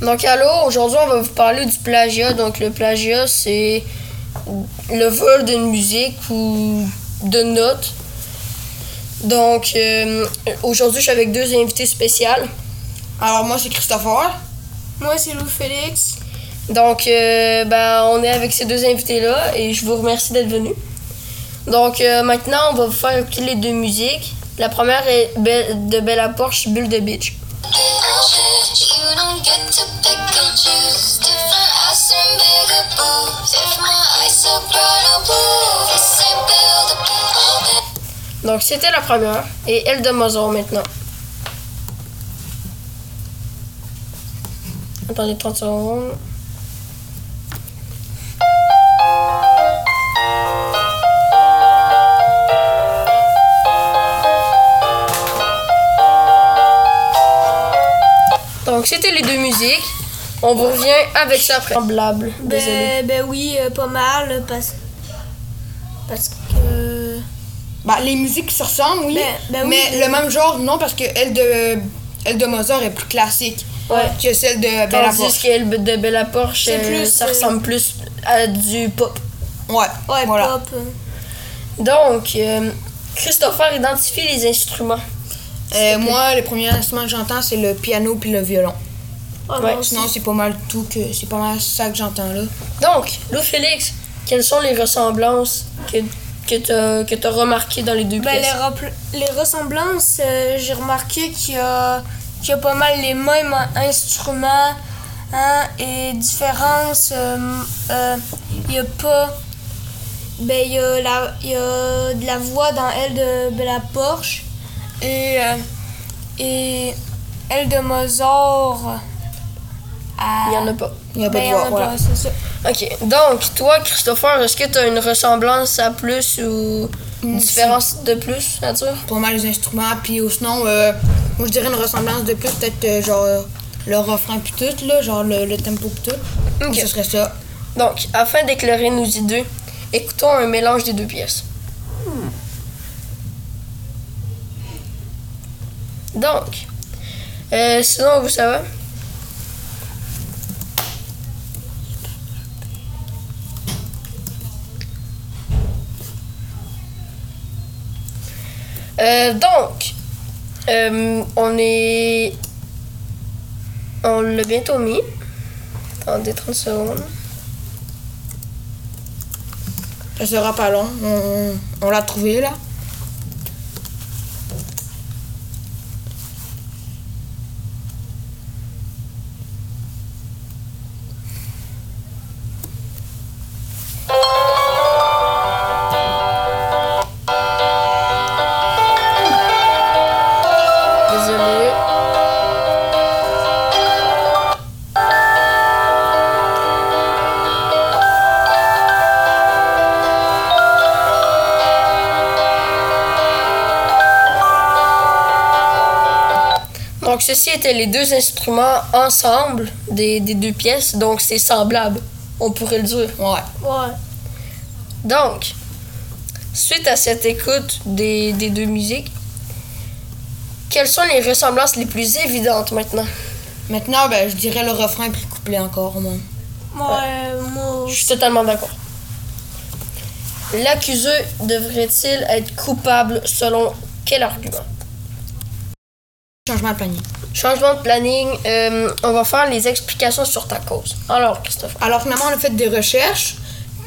Donc, allô, aujourd'hui, on va vous parler du plagiat. Donc, le plagiat, c'est le vol d'une musique ou de notes. Donc, euh, aujourd'hui, je suis avec deux invités spéciales. Alors moi c'est Christopher. Moi, c'est Louis Félix. Donc, euh, ben, on est avec ces deux invités-là et je vous remercie d'être venus. Donc, euh, maintenant, on va vous faire écouter les deux musiques. La première est de Bella Porsche, Bulle de Bitch. Donc, c'était la première. Et Elle de maintenant. Attendez 30 secondes. Donc, c'était les deux musiques. On vous revient avec ça après. Désolé. Ben, ben oui, euh, pas mal, parce, parce que... Bah les musiques se ressemblent oui. Ben- ben oui, mais ben le même genre non parce que elle de elle de Mozart est plus classique Ouais. que celle de Bella Tandis Porsche. qu'elle de Bella Porsche, C'est euh, plus, ça euh, ressemble plus à du pop. Ouais. Ouais, voilà. pop. Donc, euh, Christopher identifie les instruments. Euh, moi les premiers instruments que j'entends c'est le piano puis le violon. Ouais, aussi. Sinon c'est pas mal tout que c'est pas mal ça que j'entends là. Donc, Lou Félix, quelles sont les ressemblances que, que tu as, remarquées dans les deux Ben, pièces? les ressemblances, euh, j'ai remarqué qu'il y y a pas mal les mêmes instruments hein, et différences. euh, euh, Il y a pas. Ben, il y, la- y a de la voix dans Elle de Bella Porsche et, euh, et Elle de Mozart. Il n'y en a pas. Il y a pas Ben, de il y en voix a voilà. pas, c'est ça. Ok, donc, toi, Christopher, est-ce que tu as une ressemblance à plus ou une différence de plus dire? Pas mal les instruments puis ou sinon euh, moi je dirais une ressemblance de plus peut-être euh, genre euh, le refrain puis tout là genre le, le tempo puis tout. Ce serait ça. Donc, afin d'éclairer nos idées, écoutons un mélange des deux pièces. Donc, euh, sinon, vous savez? Euh, donc, euh, on est... On l'a bientôt mis. Attendez 30 secondes. Ça sera pas long. On, on l'a trouvé là. Donc, ceci étaient les deux instruments ensemble des, des deux pièces, donc c'est semblable, on pourrait le dire. Ouais. Ouais. Donc, suite à cette écoute des, des deux musiques, quelles sont les ressemblances les plus évidentes maintenant? Maintenant ben je dirais le refrain puis le couplet encore moi. Ouais, moi Je suis totalement d'accord. L'accusé devrait-il être coupable selon quel argument? Changement de panier. Changement de planning, euh, on va faire les explications sur ta cause. Alors, Christophe. Alors finalement, on a fait des recherches.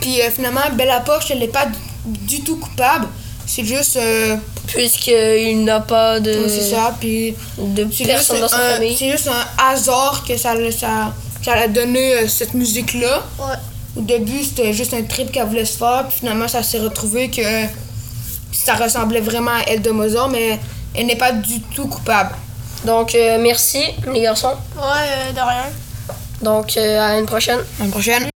Puis euh, finalement, Bella Porsche, elle n'est pas du, tout coupable. C'est juste. euh, Puisqu'il n'a pas de, c'est ça. Puis de personne juste, dans sa un- famille. c'est juste un hasard que ça, l'a- ça, ça a donné euh, cette musique-là. Ouais. Au début, c'était juste un trip qu'elle voulait se faire. Puis finalement, ça s'est retrouvé que ça ressemblait vraiment à elle de Mozart, mais elle n'est pas du tout coupable. Donc, euh, merci, les garçons. Ouais, euh, de rien. Donc, euh, à une prochaine. À une prochaine.